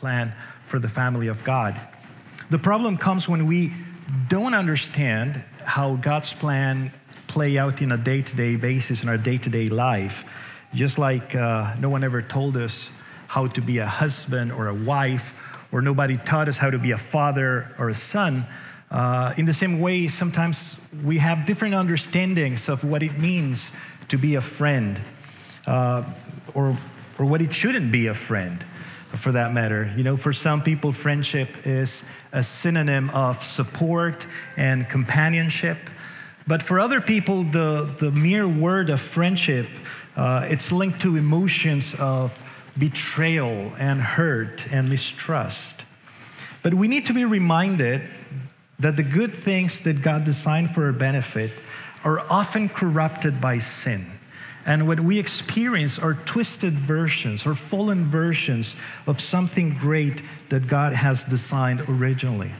plan for the family of God. The problem comes when we don't understand how God's plan play out in a day-to-day basis in our day-to-day life. Just like uh, no one ever told us how to be a husband or a wife, or nobody taught us how to be a father or a son. Uh, in the same way, sometimes we have different understandings of what it means to be a friend, uh, or, or what it shouldn't be a friend for that matter. You know, for some people, friendship is a synonym of support and companionship. But for other people, the, the mere word of friendship, uh, it's linked to emotions of betrayal and hurt and mistrust. But we need to be reminded that the good things that God designed for our benefit are often corrupted by sin. And what we experience are twisted versions or fallen versions of something great that God has designed originally.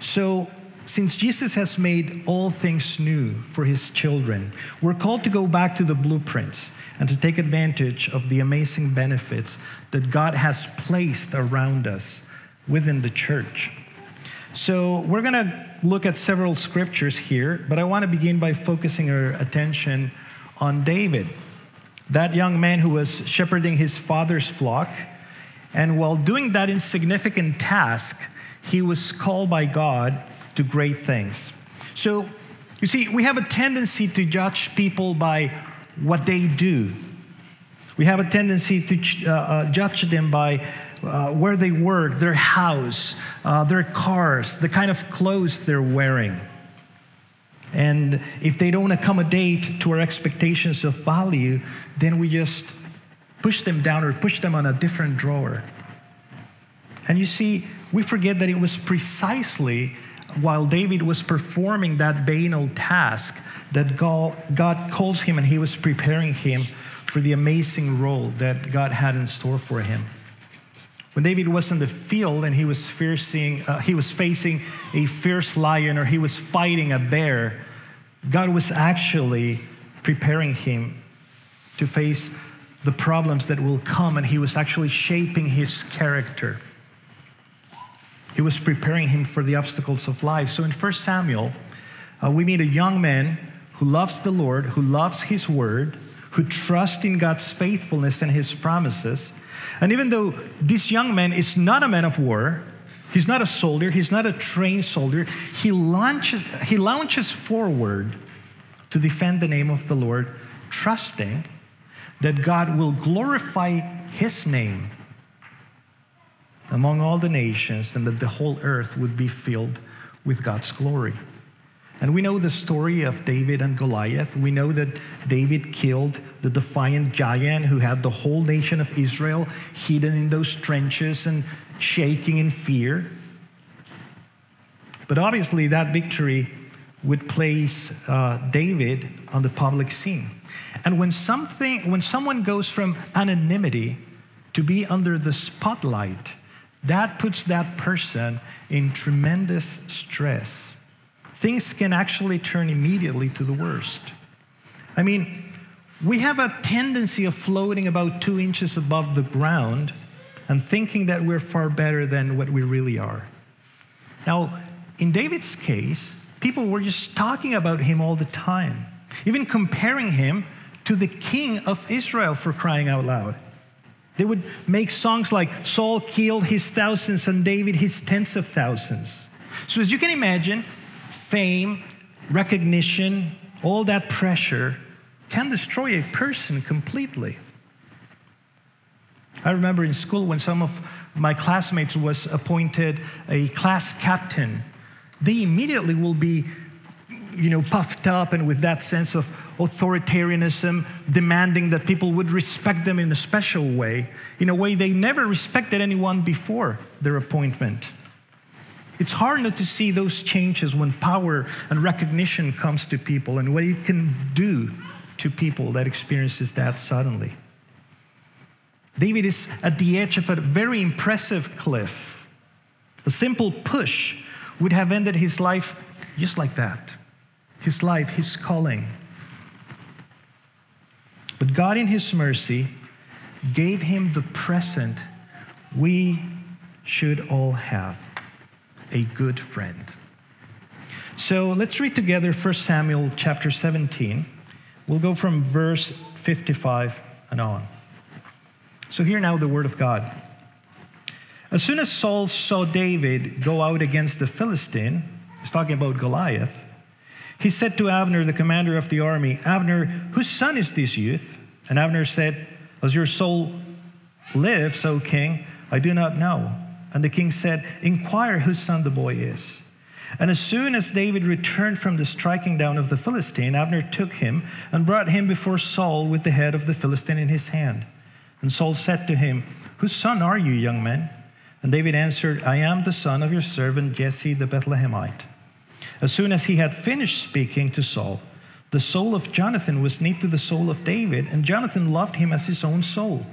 So, since Jesus has made all things new for his children, we're called to go back to the blueprints and to take advantage of the amazing benefits that God has placed around us within the church. So, we're going to look at several scriptures here, but I want to begin by focusing our attention on David, that young man who was shepherding his father's flock. And while doing that insignificant task, he was called by God to great things. So, you see, we have a tendency to judge people by what they do. We have a tendency to uh, uh, judge them by uh, where they work, their house, uh, their cars, the kind of clothes they're wearing. And if they don't accommodate to our expectations of value, then we just push them down or push them on a different drawer. And you see, we forget that it was precisely while David was performing that banal task that God calls him and he was preparing him for the amazing role that God had in store for him. When David was in the field and he was, facing, uh, he was facing a fierce lion or he was fighting a bear, God was actually preparing him to face the problems that will come, and he was actually shaping his character. He was preparing him for the obstacles of life. So in 1 Samuel, uh, we meet a young man who loves the Lord, who loves his word, who trusts in God's faithfulness and his promises. And even though this young man is not a man of war, he's not a soldier, he's not a trained soldier, he launches, he launches forward to defend the name of the Lord, trusting that God will glorify his name among all the nations and that the whole earth would be filled with God's glory. And we know the story of David and Goliath. We know that David killed the defiant giant who had the whole nation of Israel hidden in those trenches and shaking in fear. But obviously, that victory would place uh, David on the public scene. And when, something, when someone goes from anonymity to be under the spotlight, that puts that person in tremendous stress things can actually turn immediately to the worst. I mean, we have a tendency of floating about two inches above the ground and thinking that we're far better than what we really are. Now, in David's case, people were just talking about him all the time, even comparing him to the king of Israel for crying out loud. They would make songs like Saul killed his thousands and David his tens of thousands. So, as you can imagine, fame, recognition, all that pressure can destroy a person completely. I remember in school when some of my classmates was appointed a class captain, they immediately will be you know puffed up and with that sense of authoritarianism demanding that people would respect them in a special way in a way they never respected anyone before their appointment it's hard not to see those changes when power and recognition comes to people and what it can do to people that experiences that suddenly. David is at the edge of a very impressive cliff. A simple push would have ended his life just like that. His life, his calling. But God, in His mercy, gave him the present we should all have a good friend. So let's read together 1 Samuel chapter 17. We'll go from verse 55 and on. So, hear now the word of God. As soon as Saul saw David go out against the Philistine, he's talking about Goliath, he said to Abner, the commander of the army, Abner, whose son is this youth? And Abner said, As your soul lives, O king, I do not know. And the king said, Inquire whose son the boy is. And as soon as David returned from the striking down of the Philistine, Abner took him and brought him before Saul with the head of the Philistine in his hand. And Saul said to him, Whose son are you, young man? And David answered, I am the son of your servant Jesse the Bethlehemite. As soon as he had finished speaking to Saul, the soul of Jonathan was knit to the soul of David, and Jonathan loved him as his own soul.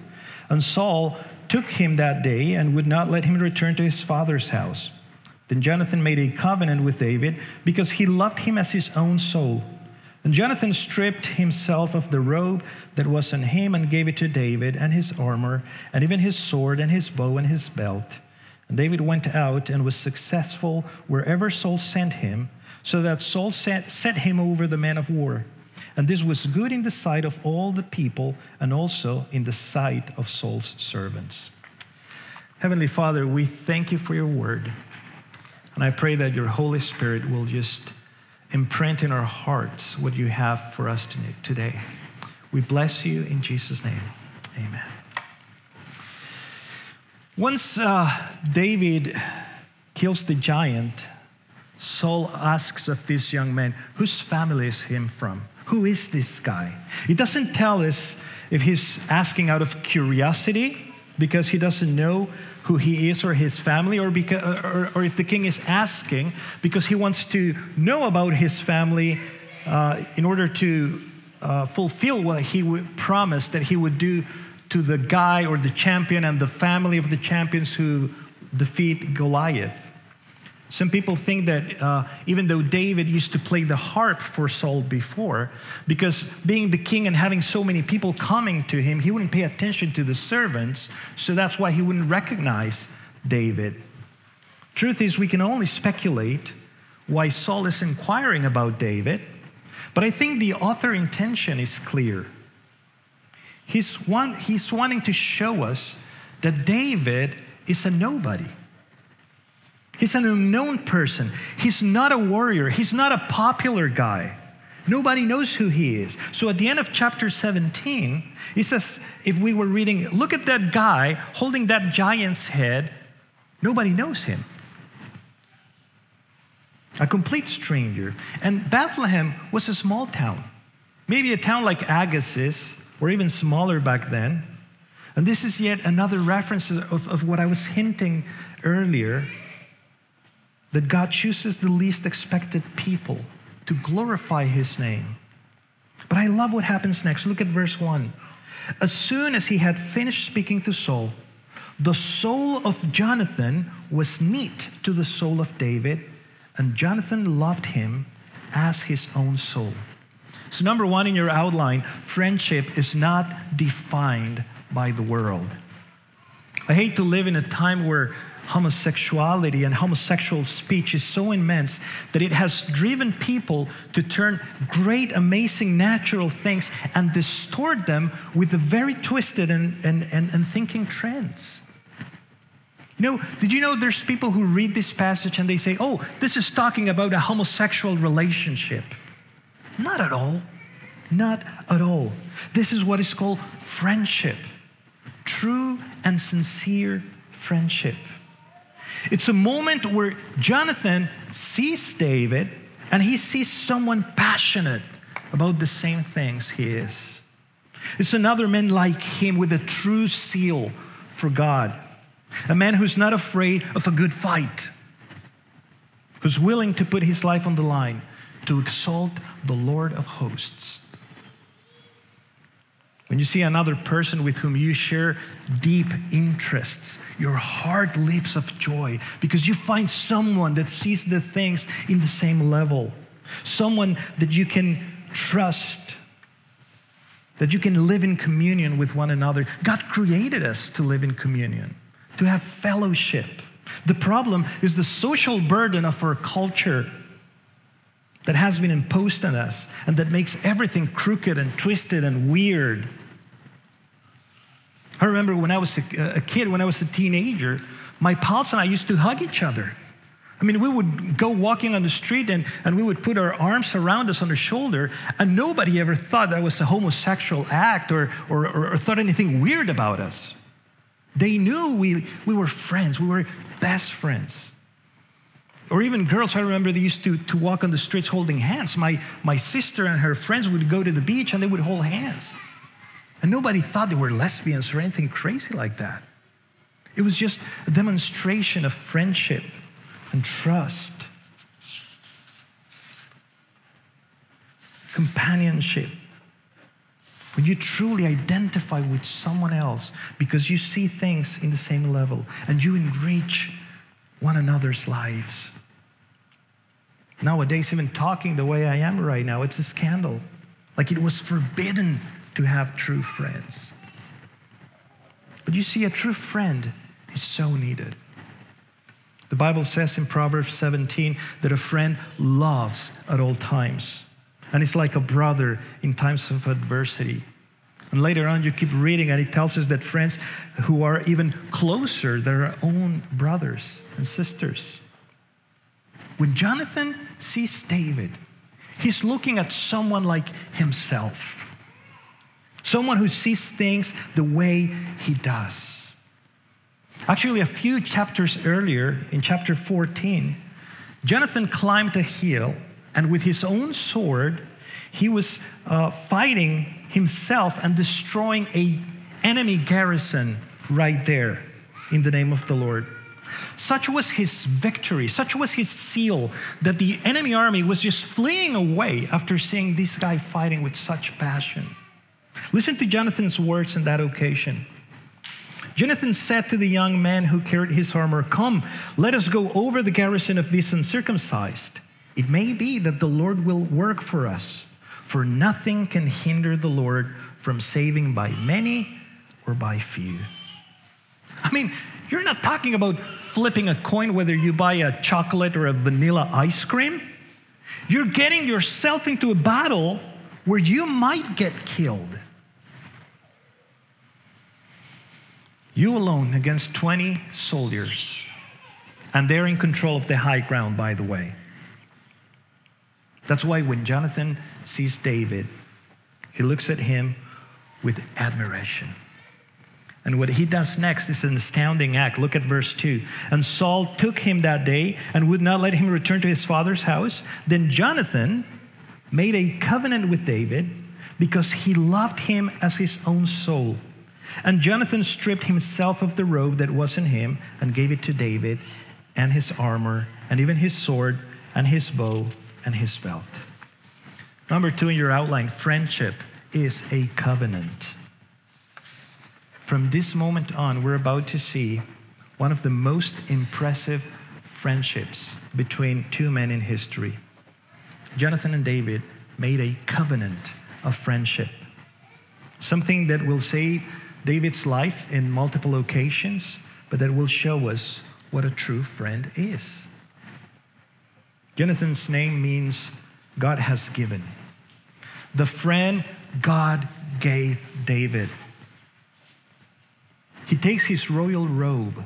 And Saul took him that day and would not let him return to his father's house. Then Jonathan made a covenant with David because he loved him as his own soul. And Jonathan stripped himself of the robe that was on him and gave it to David and his armor, and even his sword and his bow and his belt. And David went out and was successful wherever Saul sent him, so that Saul set, him over the men of war. And this was good in the sight of all the people and also in the sight of Saul's servants. Heavenly Father, we thank you for your word. And I pray that your Holy Spirit will just imprint in our hearts what you have for us today. We bless you in Jesus' name. Amen. Once uh, David kills the giant, Saul asks of this young man, whose family is him from? Who is this guy? It doesn't tell us if he's asking out of curiosity because he doesn't know who he is or his family, or, because, or, or if the king is asking because he wants to know about his family uh, in order to uh, fulfill what he promised that he would do to the guy or the champion and the family of the champions who defeat Goliath. Some people think that uh, even though David used to play the harp for Saul before, because being the king and having so many people coming to him, he wouldn't pay attention to the servants, so that's why he wouldn't recognize David. Truth is, we can only speculate why Saul is inquiring about David, but I think the author intention is clear. He's, want, he's wanting to show us that David is a nobody. He's an unknown person. He's not a warrior. He's not a popular guy. Nobody knows who he is. So at the end of chapter 17, he says, if we were reading, look at that guy holding that giant's head, nobody knows him. A complete stranger. And Bethlehem was a small town, maybe a town like Agassiz, or even smaller back then. And this is yet another reference of, of what I was hinting earlier that God chooses the least expected people to glorify his name. But I love what happens next. Look at verse 1. As soon as he had finished speaking to Saul, the soul of Jonathan was knit to the soul of David, and Jonathan loved him as his own soul. So, number one in your outline, friendship is not defined by the world. I hate to live in a time where homosexuality and homosexual speech is so immense that it has driven people to turn great, amazing natural things and distort them with the very twisted and, and, and, and thinking trends. You know, did you know there's people who read this passage and they say, oh, this is talking about a homosexual relationship? Not at all. Not at all. This is what is called friendship true and sincere friendship. It's a moment where Jonathan sees David and he sees someone passionate about the same things he is. It's another man like him with a true zeal for God, a man who's not afraid of a good fight, who's willing to put his life on the line to exalt the Lord of hosts. When you see another person with whom you share deep interests, your heart leaps of joy because you find someone that sees the things in the same level, someone that you can trust, that you can live in communion with one another. God created us to live in communion. to have fellowship. The problem is the social burden of our culture that has been imposed on us and that makes everything crooked and twisted and weird. I remember when I was a, kid, when I was a teenager, my pals and I used to hug each other. I mean, we would go walking on the street and, and we would put our arms around us on the shoulder, and nobody ever thought that was a homosexual act or, or, or, or thought anything weird about us. They knew we, we were friends, we were best friends. Or even girls, I remember they used to, to walk on the streets holding hands. My, my sister and her friends would go to the beach and they would hold hands. And nobody thought they were lesbians or anything crazy like that. It was just a demonstration of friendship and trust, companionship. When you truly identify with someone else because you see things in the same level and you enrich one another's lives. Nowadays, even talking the way I am right now, it's a scandal. Like it was forbidden to have true friends. But you see, a true friend is so needed. The Bible says in Proverbs 17 that a friend loves at all times. And it's like a brother in times of adversity. And later on, you keep reading, and it tells us that friends who are even closer, they're our own brothers and sisters. When Jonathan sees David, he's looking at someone like himself, someone who sees things the way he does. Actually, a few chapters earlier, in chapter 14, Jonathan climbed a hill and with his own sword, he was uh, fighting himself and destroying a enemy garrison right there in the name of the Lord. Such was his victory, such was his seal that the enemy army was just fleeing away after seeing this guy fighting with such passion. Listen to Jonathan's words on that occasion. Jonathan said to the young man who carried his armor, Come, let us go over the garrison of these uncircumcised. It may be that the Lord will work for us, for nothing can hinder the Lord from saving by many or by few. I mean, you're not talking about flipping a coin whether you buy a chocolate or a vanilla ice cream. You're getting yourself into a battle where you might get killed. You alone against 20 soldiers. And they're in control of the high ground, by the way. That's why when Jonathan sees David, he looks at him with admiration. And what he does next is an astounding act. Look at verse 2. And Saul took him that day and would not let him return to his father's house. Then Jonathan made a covenant with David because he loved him as his own soul. And Jonathan stripped himself of the robe that was in him and gave it to David and his armor and even his sword and his bow and his belt. Number two in your outline friendship is a covenant. From this moment on, we're about to see one of the most impressive friendships between two men in history. Jonathan and David made a covenant of friendship, something that will save David's life in multiple occasions, but that will show us what a true friend is. Jonathan's name means God has given. The friend God gave David. He takes his royal robe,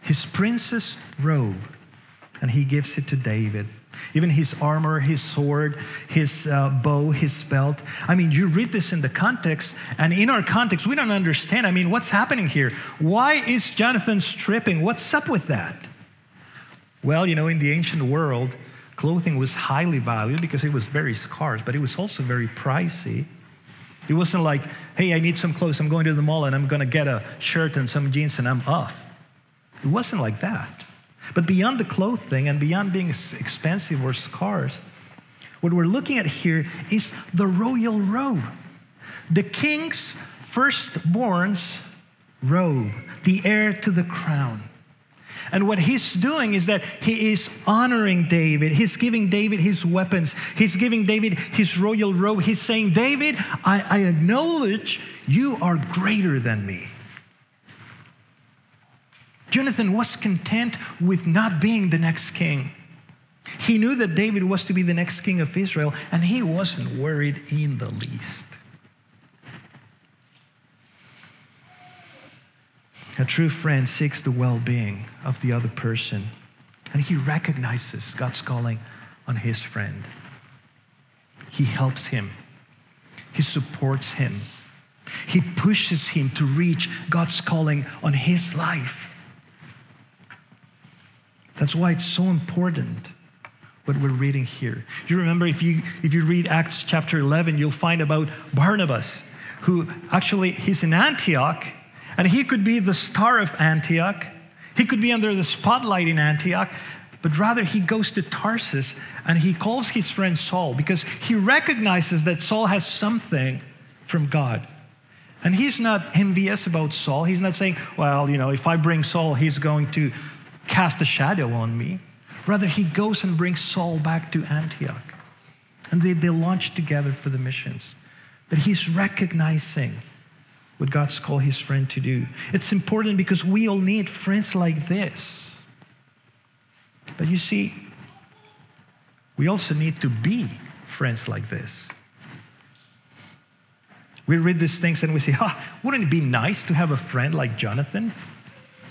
his prince's robe, and he gives it to David even his armor, his sword, his uh, bow, his belt. I mean, you read this in the context, and in our context, we don't understand. I mean, what's happening here? Why is Jonathan stripping? What's up with that? Well, you know, in the ancient world, clothing was highly valued because it was very scarce, but it was also very pricey. It wasn't like, hey, I need some clothes, I'm going to the mall and I'm going to get a shirt and some jeans and I'm off. It wasn't like that. But beyond the clothing and beyond being expensive or scarce, what we're looking at here is the royal robe. The king's firstborn's robe, the heir to the crown. And what he's doing is that he is honoring David. He's giving David his weapons. He's giving David his royal robe. He's saying, David, I, I acknowledge you are greater than me. Jonathan was content with not being the next king. He knew that David was to be the next king of Israel, and he wasn't worried in the least. A true friend seeks the well being of the other person, and he recognizes God's calling on his friend. He helps him, he supports him, he pushes him to reach God's calling on his life. That's why it's so important what we're reading here. You remember if you if you read Acts chapter 11, you'll find about Barnabas, who actually he's in Antioch, and he could be the star of Antioch. He could be under the spotlight in Antioch, but rather he goes to Tarsus and he calls his friend Saul because he recognizes that Saul has something from God. And he's not envious about Saul. He's not saying, well, you know, if I bring Saul, he's going to cast a shadow on me. Rather, he goes and brings Saul back to Antioch. And they, they launch together for the missions. But he's recognizing what God's called his friend to do. It's important because we all need friends like this. But you see, we also need to be friends like this. We read these things and we say, oh, wouldn't it be nice to have a friend like Jonathan?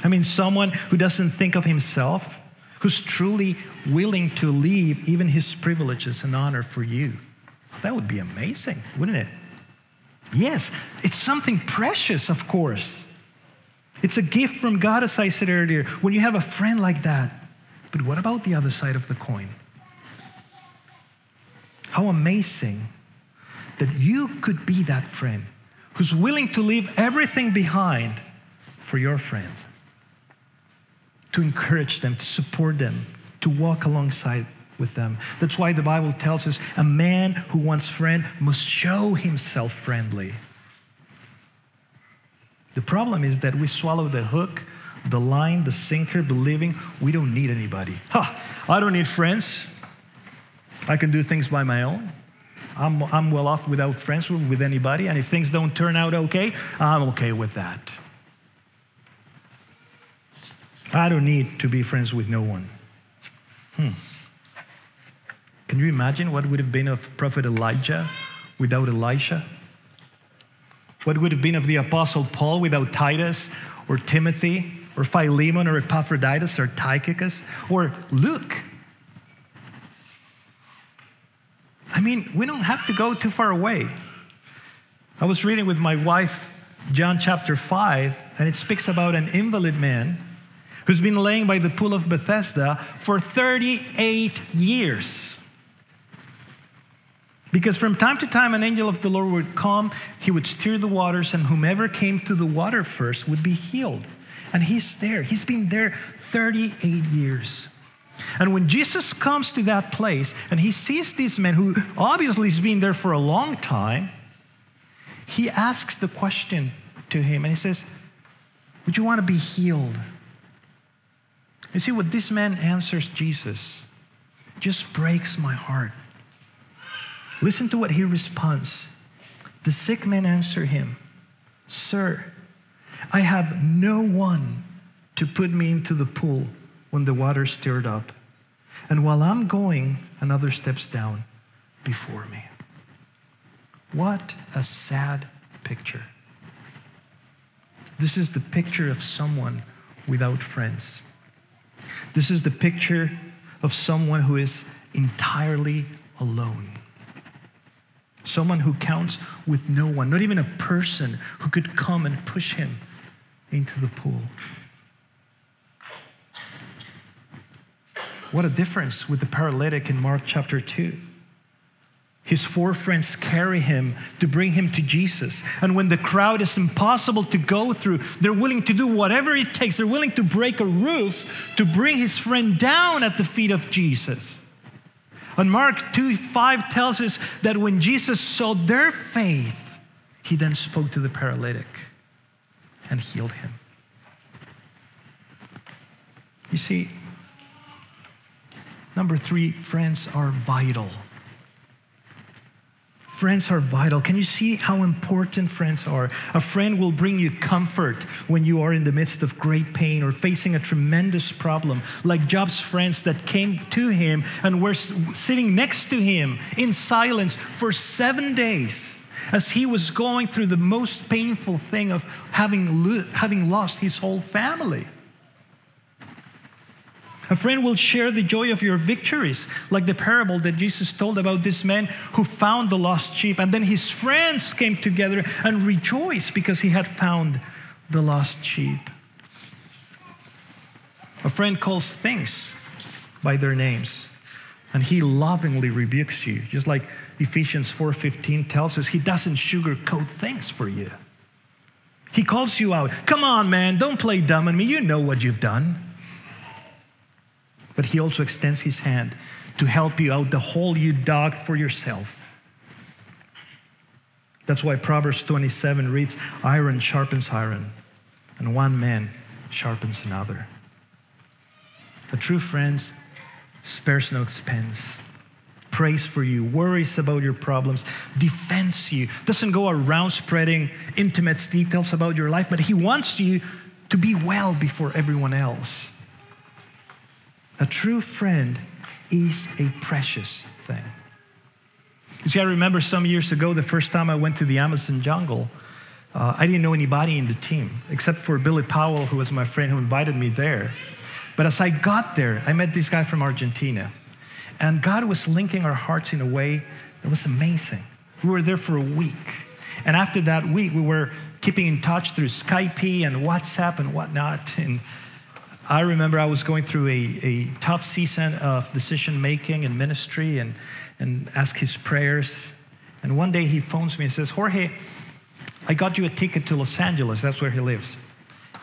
I mean, someone who doesn't think of himself, who's truly willing to leave even his privileges and honor for you. That would be amazing, wouldn't it? Yes, it's something precious, of course. It's a gift from God, as I said earlier, when you have a friend like that. But what about the other side of the coin? How amazing that you could be that friend who's willing to leave everything behind for your friends to encourage them, to support them, to walk alongside with them. That's why the Bible tells us a man who wants friend must show himself friendly. The problem is that we swallow the hook, the line, the sinker, believing we don't need anybody. Ha! I don't need friends. I can do things by my own. I'm, I'm well off without friends with anybody, and if things don't turn out okay, I'm okay with that. I don't need to be friends with no one. Hmm. Can you imagine what would have been of Prophet Elijah without Elisha? What would have been of the Apostle Paul without Titus or Timothy or Philemon or Epaphroditus or Tychicus or Luke? I mean, we don't have to go too far away. I was reading with my wife John chapter 5, and it speaks about an invalid man who's been laying by the pool of Bethesda for 38 years. Because from time to time, an angel of the Lord would come, he would stir the waters, and whomever came to the water first would be healed. And he's there. He's been there 38 years. And when Jesus comes to that place and he sees this man who obviously has been there for a long time, he asks the question to him and he says, Would you want to be healed? You see what this man answers Jesus just breaks my heart. Listen to what he responds. The sick man answered him, Sir, I have no one to put me into the pool when the water stirred up. And while I'm going, another steps down before me. What a sad picture. This is the picture of someone without friends. This is the picture of someone who is entirely alone. Someone who counts with no one, not even a person who could come and push him into the pool. What a difference with the paralytic in Mark chapter 2. His four friends carry him to bring him to Jesus. And when the crowd is impossible to go through, they're willing to do whatever it takes. They're willing to break a roof to bring his friend down at the feet of Jesus. And Mark 2 5 tells us that when Jesus saw their faith, he then spoke to the paralytic and healed him. You see, number three, friends are vital. Friends are vital. Can you see how important friends are? A friend will bring you comfort when you are in the midst of great pain or facing a tremendous problem, like Job's friends that came to him and were sitting next to him in silence for seven days as he was going through the most painful thing of having, lo- having lost his whole family. A friend will share the joy of your victories, like the parable that Jesus told about this man who found the lost sheep. And then his friends came together and rejoiced because he had found the lost sheep. A friend calls things by their names, and he lovingly rebukes you, just like Ephesians 4:15 tells us he doesn't sugarcoat things for you. He calls you out. Come on, man, don't play dumb on me. You know what you've done but He also extends His hand to help you out the hole you dug for yourself. That's why Proverbs 27 reads Iron sharpens iron, and one man sharpens another. A true friend spares no expense, prays for you, worries about your problems, defends you, doesn't go around spreading intimate details about your life, but he wants you to be well before everyone else. A true friend is a precious thing. You see, I remember some years ago, the first time I went to the Amazon jungle, uh, I didn't know anybody in the team except for Billy Powell, who was my friend who invited me there. But as I got there, I met this guy from Argentina. And God was linking our hearts in a way that was amazing. We were there for a week. And after that week, we were keeping in touch through Skype and WhatsApp and whatnot. And I remember I was going through a, a tough season of decision making and ministry and, and asked his prayers. And one day he phones me and says, Jorge, I got you a ticket to Los Angeles. That's where he lives.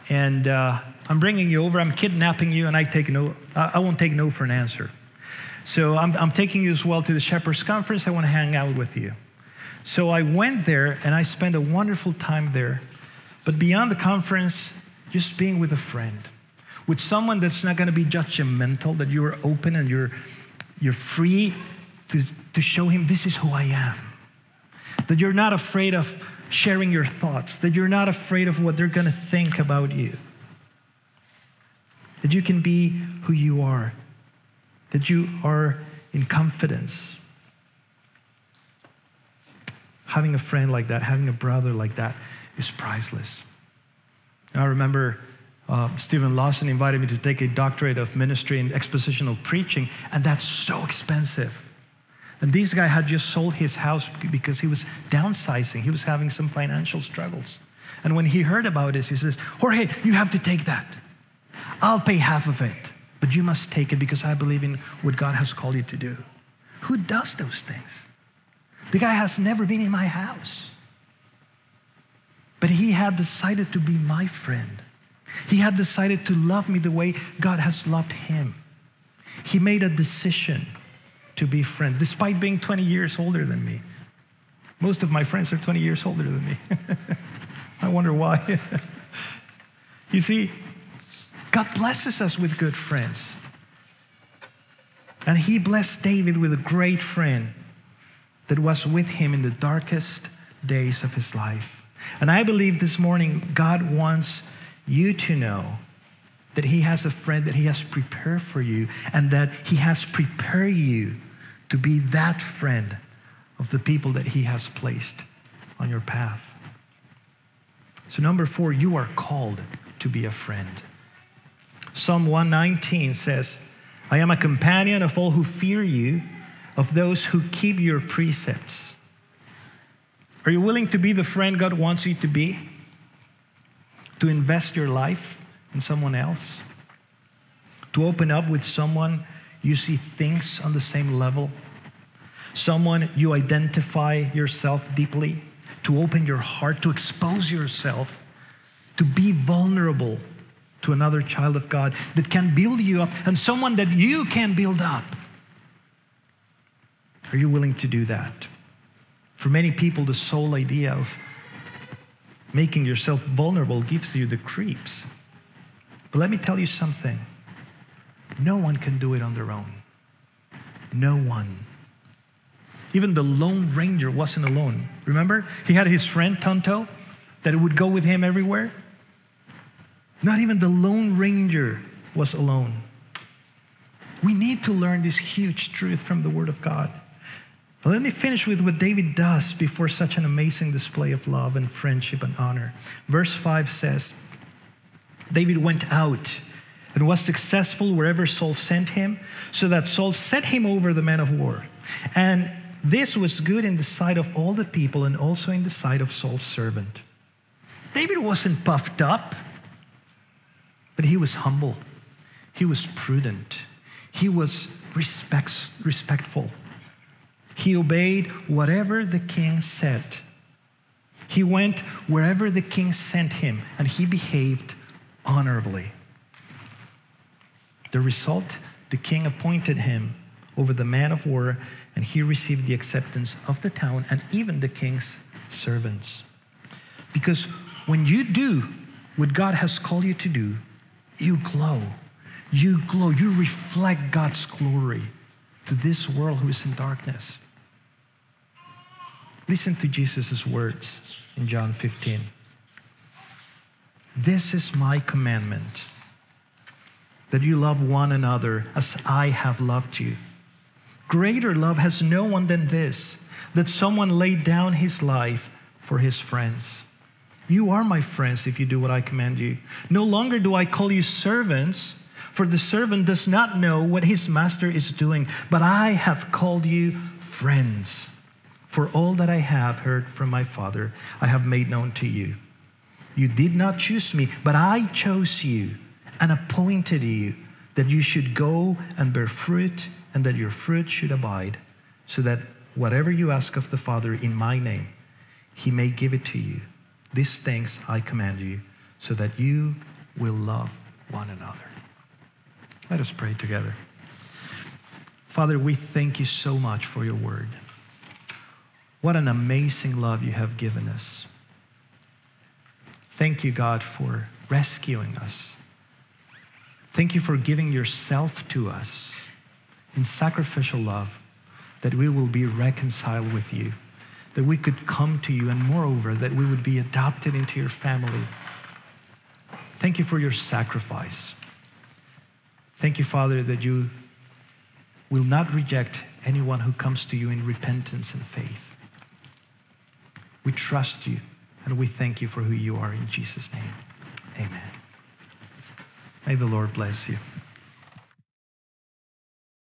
And uh, I'm bringing you over. I'm kidnapping you, and I, take no, I won't take no for an answer. So I'm, I'm taking you as well to the Shepherds Conference. I want to hang out with you. So I went there, and I spent a wonderful time there. But beyond the conference, just being with a friend with someone that's not going to be judgmental, that you're open and you're, you're free to, to show him this is who I am. That you're not afraid of sharing your thoughts, that you're not afraid of what they're going to think about you. That you can be who you are, that you are in confidence. Having a friend like that, having a brother like that is priceless. I remember uh, Steven Lawson invited me to take a doctorate of ministry and expositional preaching, and that's so expensive. And this guy had just sold his house because he was downsizing. He was having some financial struggles. And when he heard about this, he says, Jorge, you have to take that. I'll pay half of it, but you must take it because I believe in what God has called you to do. Who does those things? The guy has never been in my house. But he had decided to be my friend. He had decided to love me the way God has loved him. He made a decision to be friend, despite being 20 years older than me. Most of my friends are 20 years older than me. I wonder why. you see, God blesses us with good friends. And he blessed David with a great friend that was with him in the darkest days of his life. And I believe this morning God wants you to know that He has a friend that He has prepared for you and that He has prepared you to be that friend of the people that He has placed on your path. So, number four, you are called to be a friend. Psalm 119 says, I am a companion of all who fear you, of those who keep your precepts. Are you willing to be the friend God wants you to be? To invest your life in someone else, to open up with someone you see things on the same level, someone you identify yourself deeply, to open your heart, to expose yourself, to be vulnerable to another child of God that can build you up and someone that you can build up. Are you willing to do that? For many people, the sole idea of making yourself vulnerable gives you the creeps. But let me tell you something no one can do it on their own. No one. Even the Lone Ranger wasn't alone. Remember? He had his friend Tonto that would go with him everywhere. Not even the Lone Ranger was alone. We need to learn this huge truth from the Word of God. But let me finish with what David does before such an amazing display of love and friendship and honor. Verse 5 says David went out and was successful wherever Saul sent him, so that Saul set him over the men of war. And this was good in the sight of all the people and also in the sight of Saul's servant. David wasn't puffed up, but he was humble, he was prudent, he was respects, respectful. He obeyed whatever the king said. He went wherever the king sent him, and he behaved honorably. The result the king appointed him over the man of war, and he received the acceptance of the town and even the king's servants. Because when you do what God has called you to do, you glow. You glow. You reflect God's glory to this world who is in darkness. Listen to Jesus' words in John 15. This is my commandment that you love one another as I have loved you. Greater love has no one than this that someone laid down his life for his friends. You are my friends if you do what I command you. No longer do I call you servants, for the servant does not know what his master is doing, but I have called you friends. For all that I have heard from my Father, I have made known to you. You did not choose me, but I chose you and appointed you that you should go and bear fruit and that your fruit should abide, so that whatever you ask of the Father in my name, he may give it to you. These things I command you, so that you will love one another. Let us pray together. Father, we thank you so much for your word. What an amazing love you have given us. Thank you, God, for rescuing us. Thank you for giving yourself to us in sacrificial love that we will be reconciled with you, that we could come to you, and moreover, that we would be adopted into your family. Thank you for your sacrifice. Thank you, Father, that you will not reject anyone who comes to you in repentance and faith. We trust you and we thank you for who you are in Jesus' name. Amen. May the Lord bless you.